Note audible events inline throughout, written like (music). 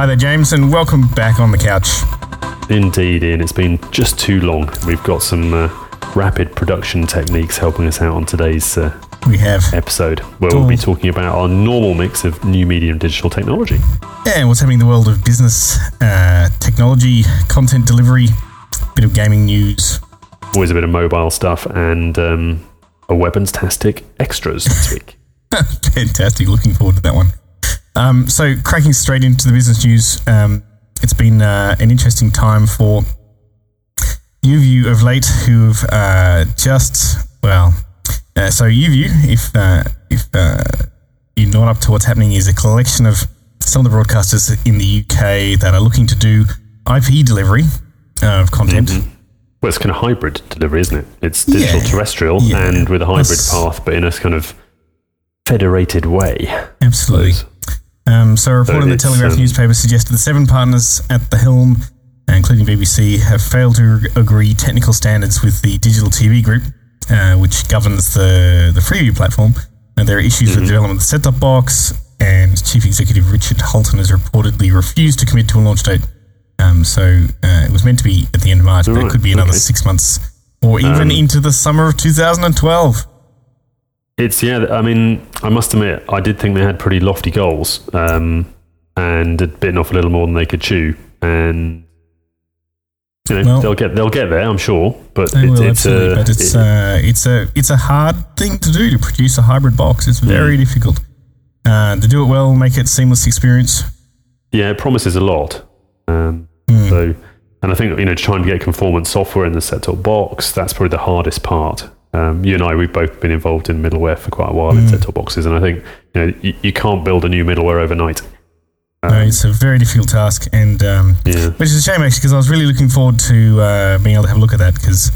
Hi there, James, and welcome back on the couch. Indeed, Ian. It's been just too long. We've got some uh, rapid production techniques helping us out on today's uh, We have episode, where we'll be talking about our normal mix of new media and digital technology. Yeah, and what's happening in the world of business, uh, technology, content delivery, bit of gaming news. Always a bit of mobile stuff and um, a weapons-tastic extras this (laughs) week. Fantastic. Looking forward to that one. Um, so, cracking straight into the business news, um, it's been uh, an interesting time for YouView of late, who've uh, just, well, uh, so YouView, if, uh, if uh, you're not up to what's happening, is a collection of some of the broadcasters in the UK that are looking to do IP delivery of content. Well, it's kind of hybrid delivery, isn't it? It's digital Yeah. terrestrial Yeah. and with a hybrid path, but in a kind of federated way. Absolutely. Um, so, a report in the Telegraph um, newspaper suggested the seven partners at the helm, including BBC, have failed to agree technical standards with the Digital TV Group, uh, which governs the, the Freeview platform. And there are issues with the development of the set top box, and Chief Executive Richard Halton has reportedly refused to commit to a launch date. Um, so, uh, it was meant to be at the end of March, but it could be another okay. six months or even into the summer of 2012. It's yeah. I mean, I must admit, I did think they had pretty lofty goals, um, and had bitten off a little more than they could chew. And you know, Well- they'll get they'll get there, I'm sure. But it, will, it's a, but it's it- uh, it's a it's a hard thing to do to produce a hybrid box. It's very Hmm. difficult uh, to do it well, make it seamless experience. yeah, it promises a lot. Um, Hmm. So, and I think you know, trying to get conformance software in the set-top box that's probably the hardest part. Um, you and I, we've both been involved in middleware for quite a while Hmm. in set-top boxes, and I think you know you, you can't build a new middleware overnight. No, it's a very difficult task, and um, Yeah. which is a shame actually because I was really looking forward to uh, being able to have a look at that because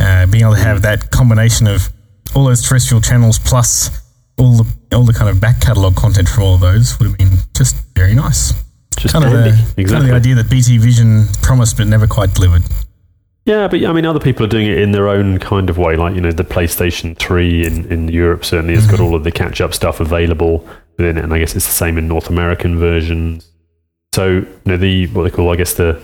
uh, being able to have that combination of all those terrestrial channels plus all the all the kind of back catalogue content from all of those would have been just very nice. Just Kind of, the, dandy. kind of the idea that BT Vision promised but never quite delivered. Yeah, but I mean, other people are doing it in their own kind of way. Like you know, the PlayStation Three in, in Europe certainly has got mm-hmm. all of the catch up stuff available within it, and I guess it's the same in North American versions. So you know, the what they call, I guess, the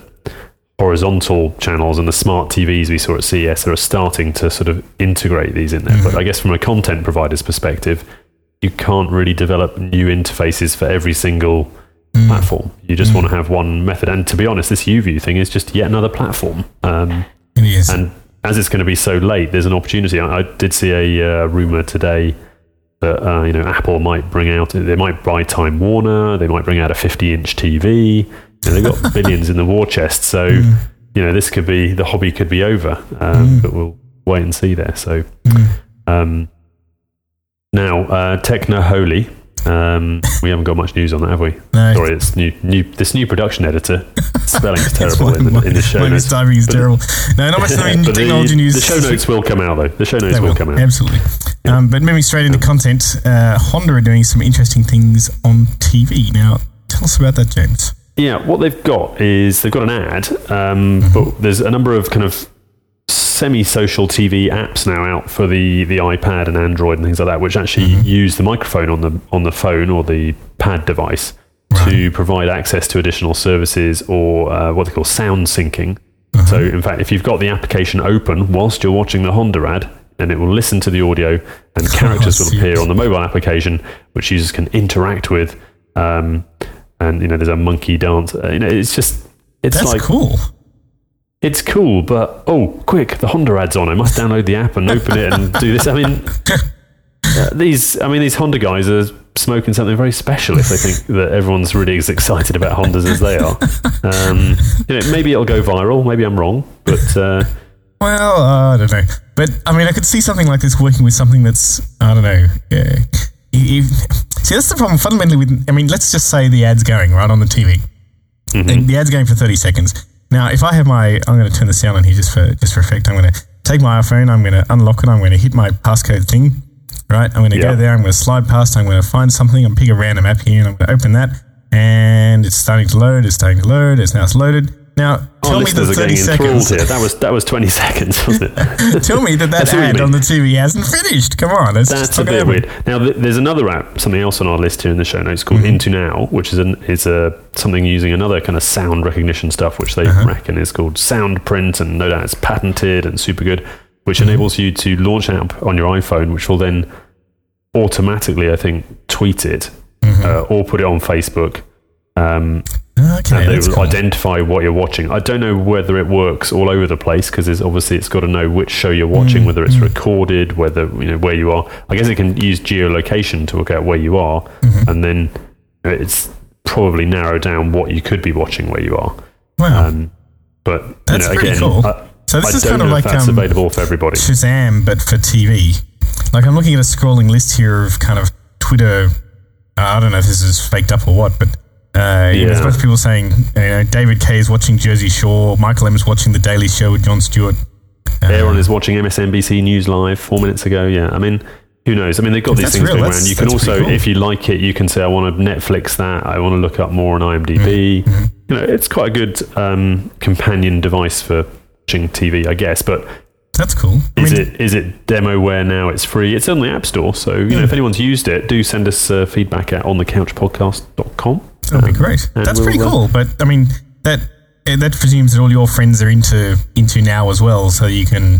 horizontal channels and the smart TVs we saw at CES are starting to sort of integrate these in there. But mm-hmm. I guess from a content provider's perspective, you can't really develop new interfaces for every single mm. platform. You just mm. want to have one method. And to be honest, this YouView thing is just yet another platform. Um, It is. and as it's going to be so late, there's an opportunity. I, I did see a uh, rumor today that uh, you know Apple might bring out. They might buy Time Warner. They might bring out a 50-inch TV. You know, they've got (laughs) billions in the war chest. So you know this could be the hobby could be over. Um, But we'll wait and see there. So um, now uh, Techno Holy. Um, we haven't got much news on that, have we? No. Sorry, it's new. New this new production editor. (laughs) Spelling's terrible in the, my- in the show my notes. mistiming is But- terrible. No, not much (laughs) new technology the, news. The show notes will come out, though. The show notes will, will, come out. absolutely. Um, but moving straight into content, uh, Honda are doing some interesting things on TV. Now, tell us about that, James. Yeah, what they've got is they've got an ad, um, Mm-hmm. but there's a number of kind of semi-social TV apps now out for the, the iPad and Android and things like that, which actually Mm-hmm. use the microphone on the on the phone or the pad device to provide access to additional services or uh, what they call sound syncing. Uh-huh. So, in fact, if you've got the application open whilst you're watching the Honda ad, and it will listen to the audio, and characters will appear on the mobile application, which users can interact with. Um, and you know, there's a monkey dance. Uh, you know, it's just it's That's like cool. It's cool, but oh, quick, the Honda ad's on. I must download the app and open it and do this. I mean, (laughs) uh, these, I mean, these Honda guys are smoking something very special if they think (laughs) that everyone's really as excited about Hondas as they are. Um, you know, maybe it'll go viral. Maybe I'm wrong, but uh, Well, uh, I don't know. But, I mean, I could see something like this working with something that's, I don't know. Yeah. You- you- see, that's the problem fundamentally with, I mean, let's just say the ad's going right on the TV. And the ad's going for 30 seconds. Now, if I have my, I'm going to turn the sound on here just for just for effect. I'm going to take my iPhone, I'm going to unlock it, I'm going to hit my passcode thing, right? I'm going to Yeah. go there, I'm going to slide past, I'm going to find something, I'm pick a random app here, and I'm going to open that, and it's starting to load, it's starting to load, it's now it's loaded. Now, tell me the listeners are 30 getting enthralled seconds. here. That was that was twenty (laughs) seconds, wasn't it? (laughs) tell me that that That's what you ad on the TV hasn't finished. Come on, that's, just a bit happen. weird. Now, th- there's another app, something else on our list here in the show notes called Mm-hmm. IntoNow, which is an, is a something using another kind of sound recognition stuff, which they Uh-huh. reckon is called Sound Print, and no doubt it's patented and super good, which Mm-hmm. enables you to launch an app on your iPhone, which will then automatically, I think, tweet it Mm-hmm. uh, or put it on Facebook. Um, Okay, and that's will cool. identify what you're watching. I don't know whether it works all over the place because obviously it's got to know which show you're watching, Mm, whether it's recorded, whether you know where you are. I guess it can use geolocation to work out where you are, Mm-hmm. and then it's probably narrow down what you could be watching where you are. Wow. Um, but That's you know, pretty again, cool. I, So this I is kind of like, that's um, available for everybody. Shazam, but for TV. Like I'm looking at a scrolling list here of kind of Twitter. Uh, I don't know if this is faked up or what, but uh, you know, there's a Yeah. bunch of people saying you know, David Kay is watching Jersey Shore, Michael M is watching The Daily Show with Jon Stewart. Uh, Aaron is watching MSNBC News Live four minutes ago. Yeah, I mean, who knows? I mean, they've got these things real. going That's- around. You can also, cool. if you like it, you can say, I want to Netflix that. I want to look up more on IMDb. Mm-hmm. You know, it's quite a good um, companion device for watching TV, I guess. But That's cool. I is mean, it is it demoware now? It's free. It's on the App Store. So you know, if anyone's used it, do send us uh, feedback at onthecouchpodcast.com. that'd be great. That's we'll, pretty cool. But I mean, that eh, that presumes that all your friends are into IntoNow as well, so you can.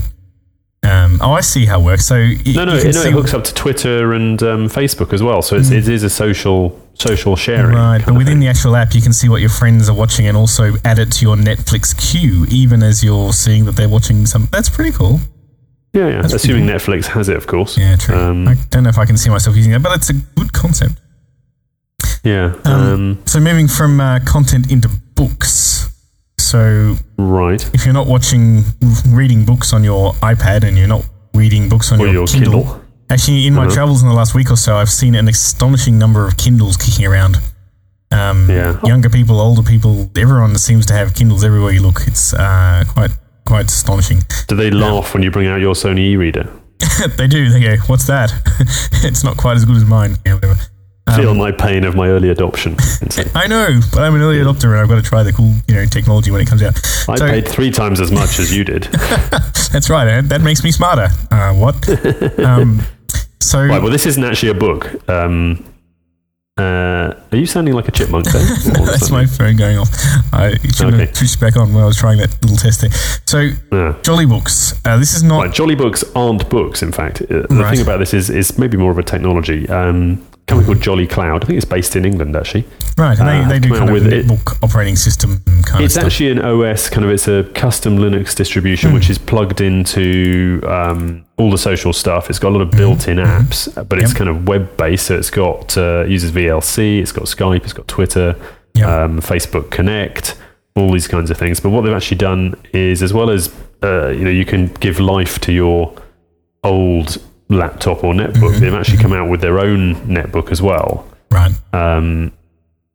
Um, oh, I see how it works. So No, no, you no it hooks up to Twitter and um, Facebook as well. So it's, it is a social social sharing. Right, but within the actual app, you can see what your friends are watching and also add it to your Netflix queue, even as you're seeing that they're watching some. That's pretty cool. Yeah, yeah. That's Assuming pretty Netflix has it, of course. Yeah, true. Um, I don't know if I can see myself using that, but it's a good concept. Yeah. Um, Um, So, moving from uh, content into books. So, right. if you're not watching, reading books on your iPad and you're not reading books on your, your Kindle, Kindle. actually, in my Uh-huh. travels in the last week or so, I've seen an astonishing number of Kindles kicking around. Um, Yeah. Younger people, older people, everyone seems to have Kindles everywhere you look. It's uh, quite quite astonishing. Do they laugh when you bring out your Sony e-reader? (laughs) they do. They go, "What's that?" (laughs) it's not quite as good as mine. Yeah, whatever. Feel Um, my pain of my early adoption. (laughs) I know, but I'm an early adopter, and I've got to try the cool, you know, technology when it comes out. I So- paid three times as much as you did. (laughs) That's right. and That makes me smarter. Uh, what? um, so Right, well, this isn't actually a book. Um, uh, are you sounding like a chipmunk then? (laughs) Or that's my phone going off. I should Okay. have switched back on when I was trying that little test there. So Yeah. Jolibooks. Uh, this is not. Right, Jolibooks aren't books, in fact. Uh, The Right. thing about this is, is maybe more of a technology. Um, company called Jolicloud. I think it's based in England, actually. Right, and uh, they, they do kind of with it- operating system kind It's actually an OS, kind of, it's a custom Linux distribution Hmm. which is plugged into um, all the social stuff. It's got a lot of built in apps, but it's Hmm. Yep. kind of web based. So it's got, uh, uses VLC, it's got Skype, it's got Twitter, Yep. um, Facebook Connect, all these kinds of things. But what they've actually done is, as well as, uh, you know, you can give life to your old laptop or netbook, Mm-hmm. they've actually come out with their own netbook as well right. um,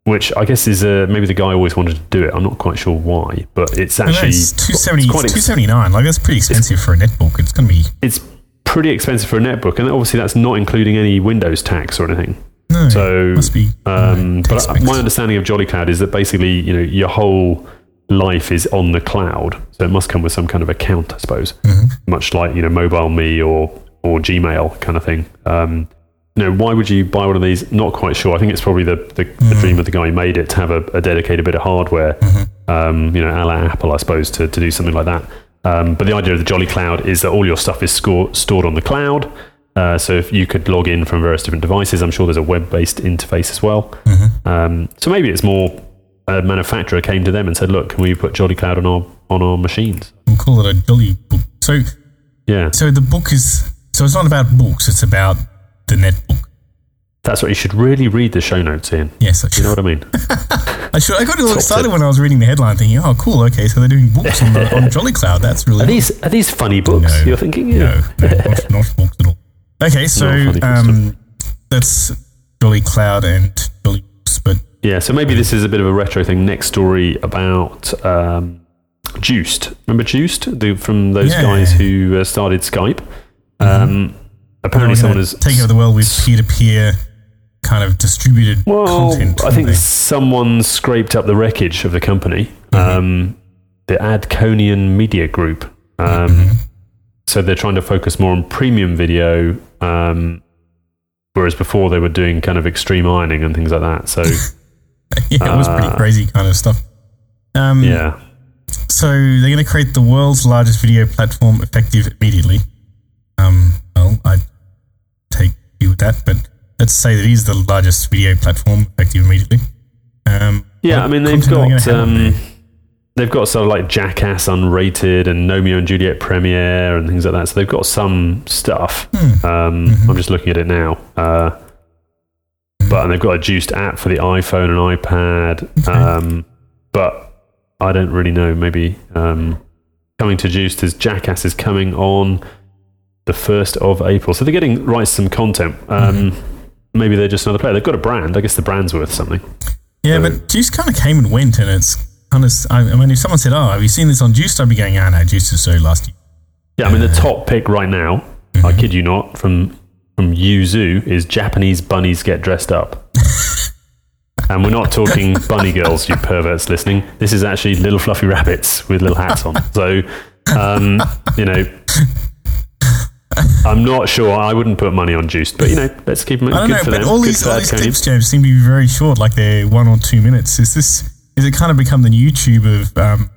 which I guess is uh, maybe the guy always wanted to do it. I'm not quite sure why, but it's actually it's 270, it's quite ex- 279. Like, that's pretty expensive for a netbook. It's going to be. it's pretty expensive for a netbook, and obviously that's not including any Windows tax or anything. No, So, must be. Um, no, but I- my understanding of Jolicloud is that basically, you know, your whole life is on the cloud, so it must come with some kind of account, I suppose, Mm-hmm. much like you know, MobileMe or or Gmail kind of thing. Um, you know, why would you buy one of these? Not quite sure. I think it's probably the, the, the dream of the guy who made it to have a, a dedicated bit of hardware, um, you know, a la Apple, I suppose, to, to do something like that. Um, but the idea of the Jolicloud is that all your stuff is score, stored on the cloud. Uh, so if you could log in from various different devices, I'm sure there's a web-based interface as well. Um, so maybe it's more a manufacturer came to them and said, "Look, can we put Jolicloud on our on our machines?" We'll call it a Jolly book. So, Yeah, so the book is. So it's not about books, it's about the netbook. that's what you should really read the show notes in. Yes, I You know what I mean? (laughs) I should. I got a little Top excited tip. when I was reading the headline, thinking, "Oh, cool. Okay, so they're doing books on, the, on Jolicloud. That's really Are these are these funny books? No. You're thinking, no, yeah. no (laughs) not, not books at all." Okay, so um, that's Jolicloud and Jolly Books, but Yeah, so maybe this is a bit of a retro thing. Next story about um, Joost. Remember Joost the, from those Yeah. guys who uh, started Skype? Um, apparently, someone has take over the world with peer-to-peer kind of distributed Well, content. I think they? someone scraped up the wreckage of the company, um, the Adconion Media Group. Um, So they're trying to focus more on premium video, um, whereas before they were doing kind of extreme ironing and things like that. So (laughs) yeah, it was pretty uh, crazy kind of stuff. Um, yeah, So they're going to create the world's largest video platform effective immediately. Um, well, I take you with that, but let's say that it is the largest video platform effective immediately. Um, yeah. I mean, they've they got on um, they've got sort of like Jackass Unrated and Romeo and Juliet Premiere and things like that. So they've got some stuff. Hmm. Um, Mm-hmm. I'm just looking at it now. Uh, but and they've got a Joost app for the iPhone and iPad. Um, but I don't really know. Maybe um, coming to Joost is Jackass is coming on the first of April. So they're getting rights to some content. Um, Mm-hmm. Maybe they're just another player. They've got a brand. I guess the brand's worth something. yeah, but Joost kind of came and went, and it's kind of. I mean, if someone said, "Oh, have you seen this on Joost?" I'd be going, "Ah, no, Joost is so last year." Yeah, I mean the top pick right now. I kid you not, from from Joost is Japanese bunnies get dressed up. (laughs) And we're not talking bunny girls, you perverts listening. This is actually little fluffy rabbits with little hats on. So, um, you know, I'm not sure. I wouldn't put money on Joost, but you know, let's keep them. I don't good know, for but them. all Good these, all these clips, James, seem to be very short, like they're one or two minutes. Is this? Is it kind of become the YouTube of? Um,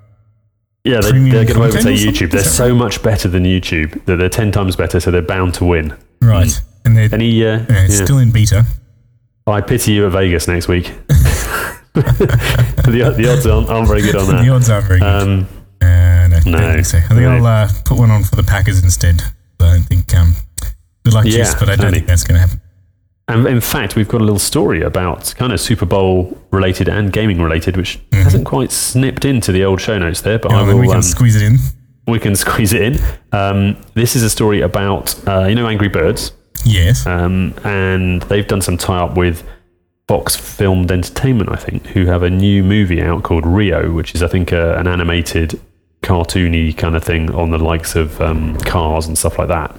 Yeah, they, they're going to overtake? YouTube. They're that so much better than YouTube that they're ten times better, so they're bound to win. right, and they're Any? Uh, yeah, it's yeah. still in beta. I pity you at Vegas next week. (laughs) the, the odds aren't, aren't very good on (laughs) The odds aren't very good. Um, Uh, no, no, I think so. I think no. I'll uh, put one on for the Packers instead. I don't think. Um, good luck, Yeah, Joost, but I don't think that's going to happen. and in fact, we've got a little story about kind of Super Bowl related and gaming related, which hasn't quite snipped into the old show notes there, but I Oh, will. we can um, squeeze it in. we can (laughs) squeeze it in. Um, this is a story about uh, you know Angry Birds, Yes. um, and they've done some tie up with Fox Filmed Entertainment, I think, who have a new movie out called Rio, which is I think uh, an animated, cartoony kind of thing on the likes of um, cars and stuff like that,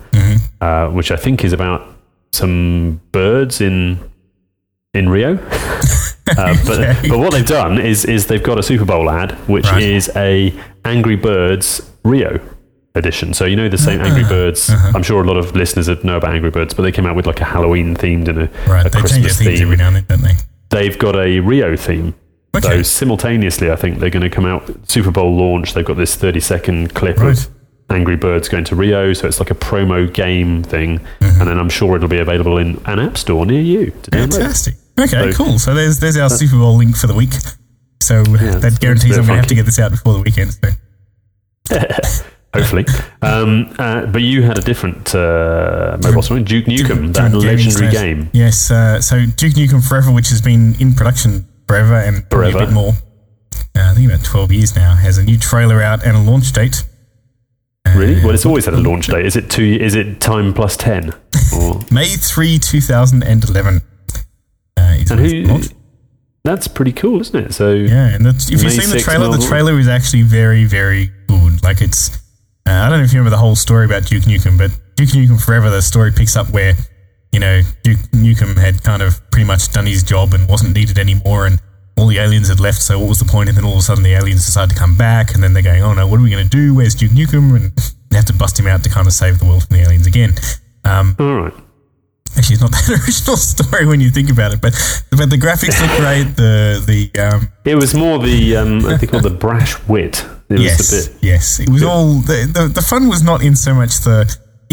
uh, which I think is about some birds in in Rio. (laughs) Uh, but (laughs) Okay. but what they've done is is they've got a Super Bowl ad, which Right. is a Angry Birds Rio edition. So you know the same Ah, Angry Birds. uh-huh. I'm sure a lot of listeners would know about Angry Birds, but they came out with like a Halloween themed and a, right. a They change their Christmas themes every now and then, don't they? They've got a Rio theme. So simultaneously, I think they're going to come out Super Bowl launch. They've got this 30 second clip Right. of Angry Birds going to Rio, so it's like a promo game thing, Mm-hmm. and then I'm sure it'll be available in an app store near you to. Fantastic. Okay, So- cool. So there's there's our Super Bowl link for the week. So that's- that guarantees I'm going to have to get this out before the weekend. So. (laughs) Hopefully, um, uh, but you had a different uh, mobile story, Duke Nukem, that Different legendary game. Yes. Uh, so Duke Nukem Forever, which has been in production forever and Forever. a bit more. Uh, I think about 12 years now. Has a new trailer out and a launch date. Really? Well, it's always had a (laughs) launch date. Is it two? Is it time plus ten? (laughs) May 3, 2011. Uh, and who? That's pretty cool, isn't it? So Yeah, and that's, if May you've seen the 6th trailer, the trailer is actually very, very good. Like it's, uh, I don't know if you remember the whole story about Duke Nukem, but Duke Nukem Forever, the story picks up where, you know, Duke Nukem had kind of pretty much done his job and wasn't needed anymore, and all the aliens had left. So what was the point? And then all of a sudden, the aliens decide to come back, and then they're going, "Oh no, what are we going to do? Where's Duke Nukem?" And (laughs) they have to bust him out to kind of save the world from the aliens again. Um, all right. actually, it's not that (laughs) original story when you think about it, but but the graphics look great. The the um, It was more the um, I think called the brash wit. It was yes, a bit. yes. It was all the, the the fun was not in so much the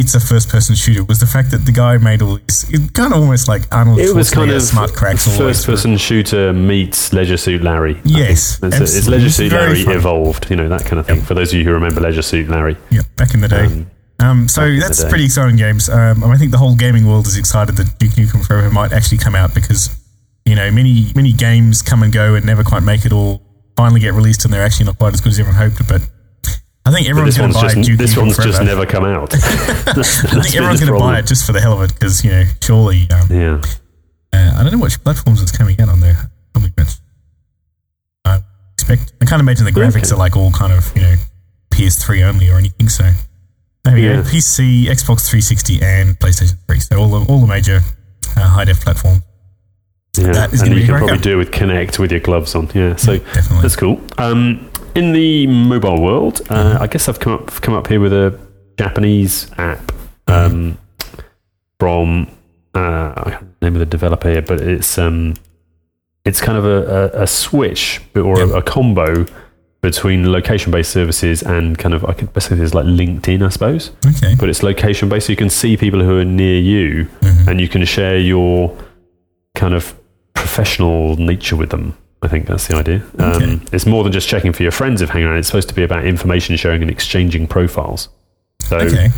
it's a first person shooter. Was the fact that the guy made all these. It kind of almost like Arnold. It was kind of smart cracks. all the first through. person shooter meets Leisure Suit Larry. Yes, It's. Leisure Suit Larry evolved, you know, that kind of thing. For those of you who remember Leisure Suit Larry. Yeah, back in the day. Um, so that's pretty exciting games. Um, I think the whole gaming world is excited that Duke Nukem Forever might actually come out because you know many many games come and go and never quite make it or finally get released and they're actually not quite as good as everyone hoped. But I think everyone's going to buy just Duke this Nukem one's Forever. just never come out. (laughs) That's- I think everyone's going to buy it just for the hell of it because you know surely. Um, Yeah. uh, I don't know which platforms it's coming out on there. Probably. Uh, expect. I can't imagine the graphics Okay. are like all kind of you know PS3 only or anything. So there we Yeah. go. PC, Xbox 360, and PlayStation 3. So all the all the major uh, high def platforms. Yeah, That is and you can probably do it with Kinect with your gloves on. Yeah, so Definitely. that's cool. Um, in the mobile world, uh, Mm-hmm. I guess I've come up come up here with a Japanese app um, from uh, I can't the name of the developer here, but it's um, it's kind of a, a, a switch or a, a combo between location based services and kind of I could basically it's like LinkedIn, I suppose Okay. but it's location based. So you can see people who are near you, Mhm. and you can share your kind of professional nature with them. I think that's the idea. Okay. Um, it's more than just checking for your friends if hanging around. It's supposed to be about information sharing and exchanging profiles. So Okay.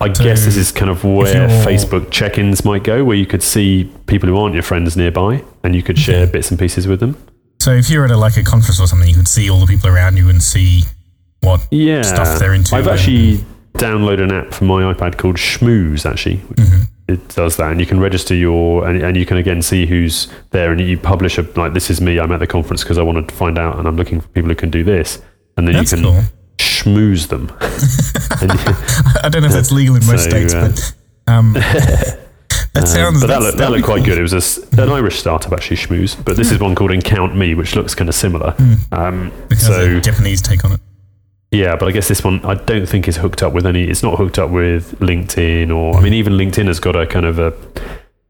I So guess this is kind of where Facebook check-ins might go, where you could see people who aren't your friends nearby, and you could share bits and pieces with them. So if you're at a, like a conference or something, you could see all the people around you and see what. Yeah, Stuff they're into I've actually downloaded an app for my iPad called Schmooze. Actually, Mm-hmm. It does that, and you can register your and, and you can again see who's there, and you publish a like this is me. I'm at the conference because I wanted to find out, and I'm looking for people who can do this, and then That's you can cool. schmooze them. (laughs) you- I don't know if that's legal in most So, states, uh, but um, (laughs) that sounds. but that looked, that looked quite cool. good. It was a an Irish startup actually, Schmooze, but this is one called Encountme, which looks kind of similar. Um, Because so Japanese take on it. Yeah, but I guess this one I don't think is hooked up with any. It's not hooked up with LinkedIn or I mean even LinkedIn has got a kind of a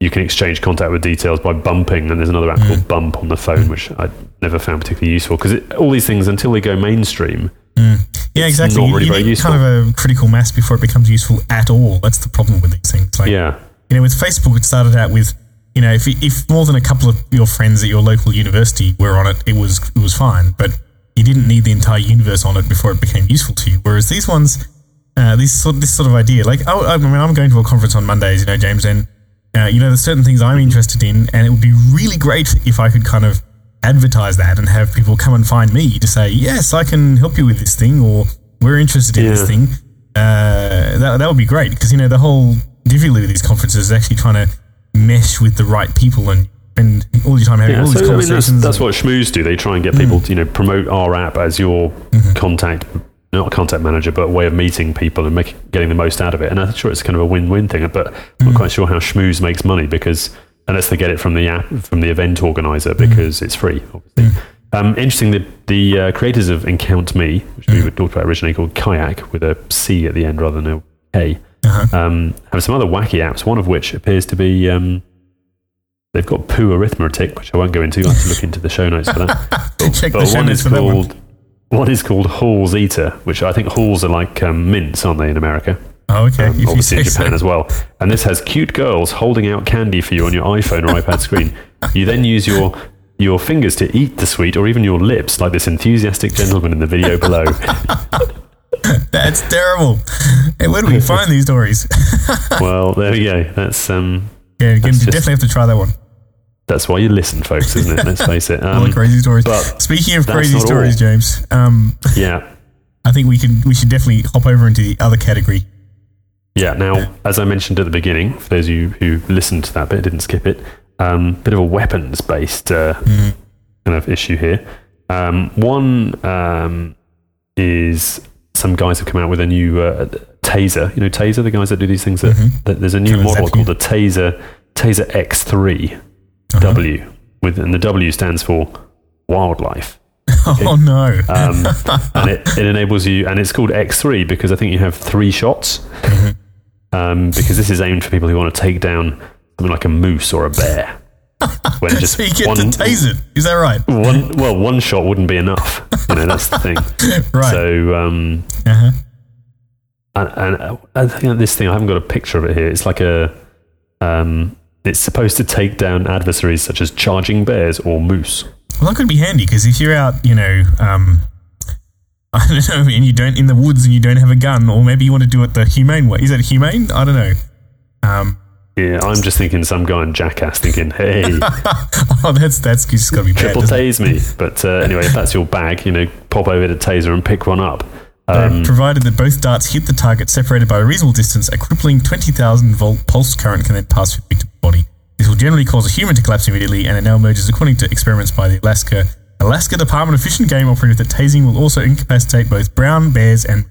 you can exchange contact with details by bumping, and there's another app called mm. Bump on the phone, mm. which I never found particularly useful because all these things until they go mainstream. Mm. Yeah, exactly. not really you need useful. kind of a critical mass before it becomes useful at all. That's the problem with these things. Like, Yeah, you know, with Facebook, it started out with, you know, if if more than a couple of your friends at your local university were on it, it was it was fine. But you didn't need the entire universe on it before it became useful to you. Whereas these ones, uh, this sort this sort of idea, like, oh, I mean, I'm going to a conference on Mondays, you know, James, and uh, you know, there's certain things I'm interested in, and it would be really great if I could kind of advertise that and have people come and find me to say, yes, I can help you with this thing, or we're interested in this thing. Uh, that, that would be great because you know the whole difficulty with these conferences is actually trying to mesh with the right people and spend all your time having yeah. all these So I mean, that's, that's what Schmooze do. They try and get people to you know promote our app as your contact. Not contact manager, but a way of meeting people and making getting the most out of it. And I'm sure it's kind of a win-win thing. But I'm not quite sure how Schmooze makes money because unless they get it from the app from the event organizer because it's free, obviously. Um, interesting, the, the uh, creators of Encountme, which we talked about originally, called Kayac with a C at the end rather than a K, Uh-huh. um, have some other wacky apps. One of which appears to be um, they've got poo arithmetic, which I won't go into. You'll have to look into the show notes for that. (laughs) Check the but show one notes is for that one. called one is called Halls Eater, which I think halls are like um, mints, aren't they, in America? Oh, okay. Um, if obviously in Japan so. as well. And this has cute girls holding out candy for you on your iPhone or iPad screen. You then use your your fingers to eat the sweet, or even your lips, like this enthusiastic gentleman in the video below. (laughs) That's terrible. Hey, where do we find these stories? (laughs) well, there we go. That's um, yeah, you definitely have to try that one. That's why you listen, folks, isn't it? Let's (laughs) face it. All Um, the crazy stories. Speaking of crazy stories, all. James, um, (laughs) yeah, I think we can we should definitely hop over into the other category. Yeah. Now, as I mentioned at the beginning, for those of you who listened to that bit, didn't skip it, um, bit of a weapons-based uh, kind of issue here. Um, one um, is some guys have come out with a new uh, taser. You know, taser, the guys that do these things. That, that there's a new of model called the Taser Taser X3 Uh-huh. W, with and the W stands for wildlife. (laughs) Oh no! um, (laughs) and it, it enables you, and it's called X3 because I think you have three shots. Um, because this is aimed for people who want to take down something like a moose or a bear. (laughs) When just so you get one, to tase it. Is that right? one, well, one shot wouldn't be enough. You know, that's the thing. Right. So, um, uh-huh. and, and uh, I think this thing, I haven't got a picture of it here. It's like a, um, it's supposed to take down adversaries such as charging bears or moose. Well, that could be handy because if you're out, you know, um, (laughs) I don't know, and you don't in the woods and you don't have a gun, or maybe you want to do it the humane way. Is that humane? I don't know. Um, Yeah, I'm just thinking some guy in Jackass thinking, hey, (laughs) oh, that's that's just gonna be bad. triple tase me. But uh, anyway, if that's your bag, you know, pop over to Taser and pick one up. Um, provided that both darts hit the target separated by a reasonable distance, a crippling 20,000 volt pulse current can then pass through the victim's body. This will generally cause a human to collapse immediately, and it now emerges according to experiments by the Alaska Alaska Department of Fish and Game operated that tasing will also incapacitate both brown bears and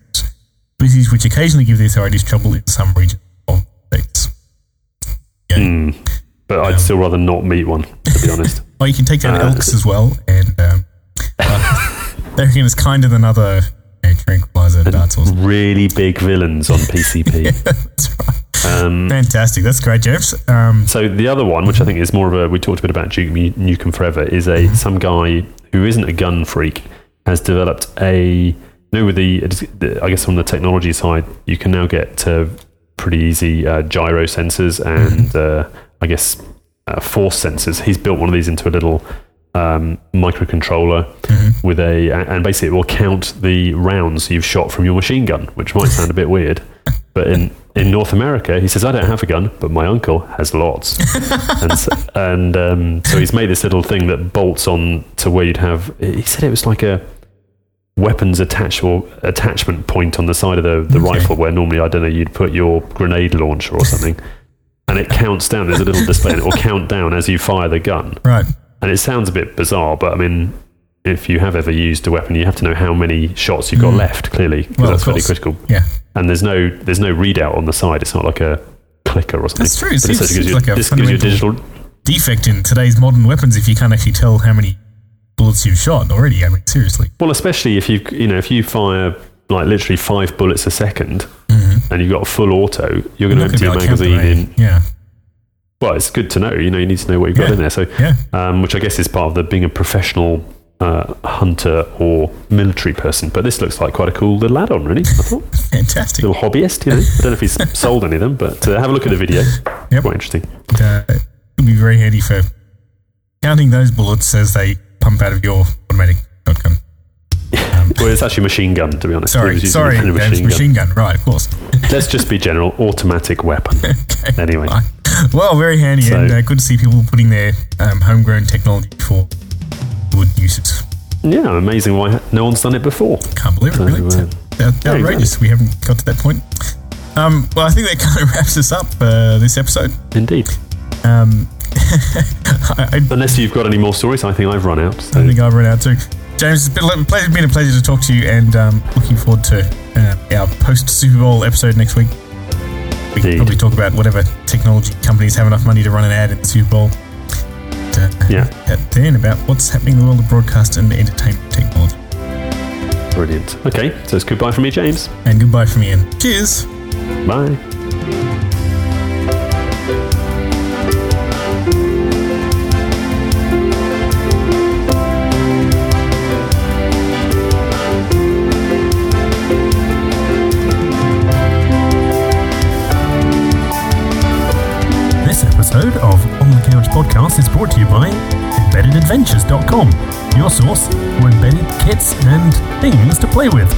species which occasionally give the authorities trouble in some regions of the states. Yeah. But I'd still rather not meet one, to be honest. (laughs) Oh, you can take down Uh, elks as well, and um, uh, (laughs) they reckon it's kinder than other you know, tranquilizer darts. Really big villains on PCP. (laughs) That's right. Um, Fantastic. That's great, James. Um, So the other one, which I think is more of a, we talked a bit about Duke Nukem Forever, is a some guy who isn't a gun freak has developed a. You know, with the, I guess on the technology side, you can now get uh, pretty easy uh, gyro sensors and uh, I guess uh, force sensors. He's built one of these into a little um, microcontroller with a, and basically it will count the rounds you've shot from your machine gun, which might sound a bit weird. But in, in North America, he says, I don't have a gun, but my uncle has lots. (laughs) and so, and um, so he's made this little thing that bolts on to where you'd have, he said it was like a weapons attach or attachment point on the side of the, the Okay. rifle where normally, I don't know, you'd put your grenade launcher or something. and it counts down. There's a little display and it will count down as you fire the gun. right. And it sounds a bit bizarre, but I mean, if you have ever used a weapon, you have to know how many shots you've got left, clearly, because Mm. Well, that's fairly critical. Yeah. And there's no there's no readout on the side. It's not like a clicker or something. That's true. It But this seems- gives seems you, like a this gives you a digital. Defect in today's modern weapons if you can't actually tell how many bullets you've shot already. I mean, seriously. Well, especially if you you know if you fire like literally five bullets a 2nd and you've got full auto, you're going to empty your be able to count magazine in. Yeah. Well, it's good to know. You know, you need to know what you've got Yeah. in there. So, Yeah. um, which I guess is part of the being a professional uh, hunter or military person. But this looks like quite a cool little add-on, really. I thought. (laughs) Fantastic. little hobbyist, you know. I don't know if he's (laughs) sold any of them, but uh, have a look at the video. Yep. Quite interesting. uh, it would be very handy for counting those bullets as they pump out of your automatic shotgun. (laughs) Well, it's actually a machine gun, to be honest. Sorry, sorry, machine machine, gun. gun. Right, of course. Let's just be general. Automatic weapon. okay. Anyway. fine. Well, very handy So- and uh, good to see people putting their um, homegrown technology for good uses. Yeah, amazing why no one's done it before. Can't believe it, really. Uh, out- yeah, outrageous. We haven't got to that point. Um, well, I think that (laughs) kind of wraps us up uh, this episode. Indeed. Um, (laughs) I, I Unless you've got any more stories, I think I've run out. So. I think I've run out too. James, it's been a, pleasure, been a pleasure to talk to you, and um, looking forward to uh, our post Super Bowl episode next week. We can probably talk about whatever technology companies have enough money to run an ad in the Super Bowl. And, Yeah. chat then about what's happening in the world of broadcast and entertainment technology. Brilliant. Okay, so it's goodbye from me, James. And goodbye from Ian. Cheers. Bye. This episode of On the Couch podcast is brought to you by EmbeddedAdventures.com, your source for embedded kits and things to play with.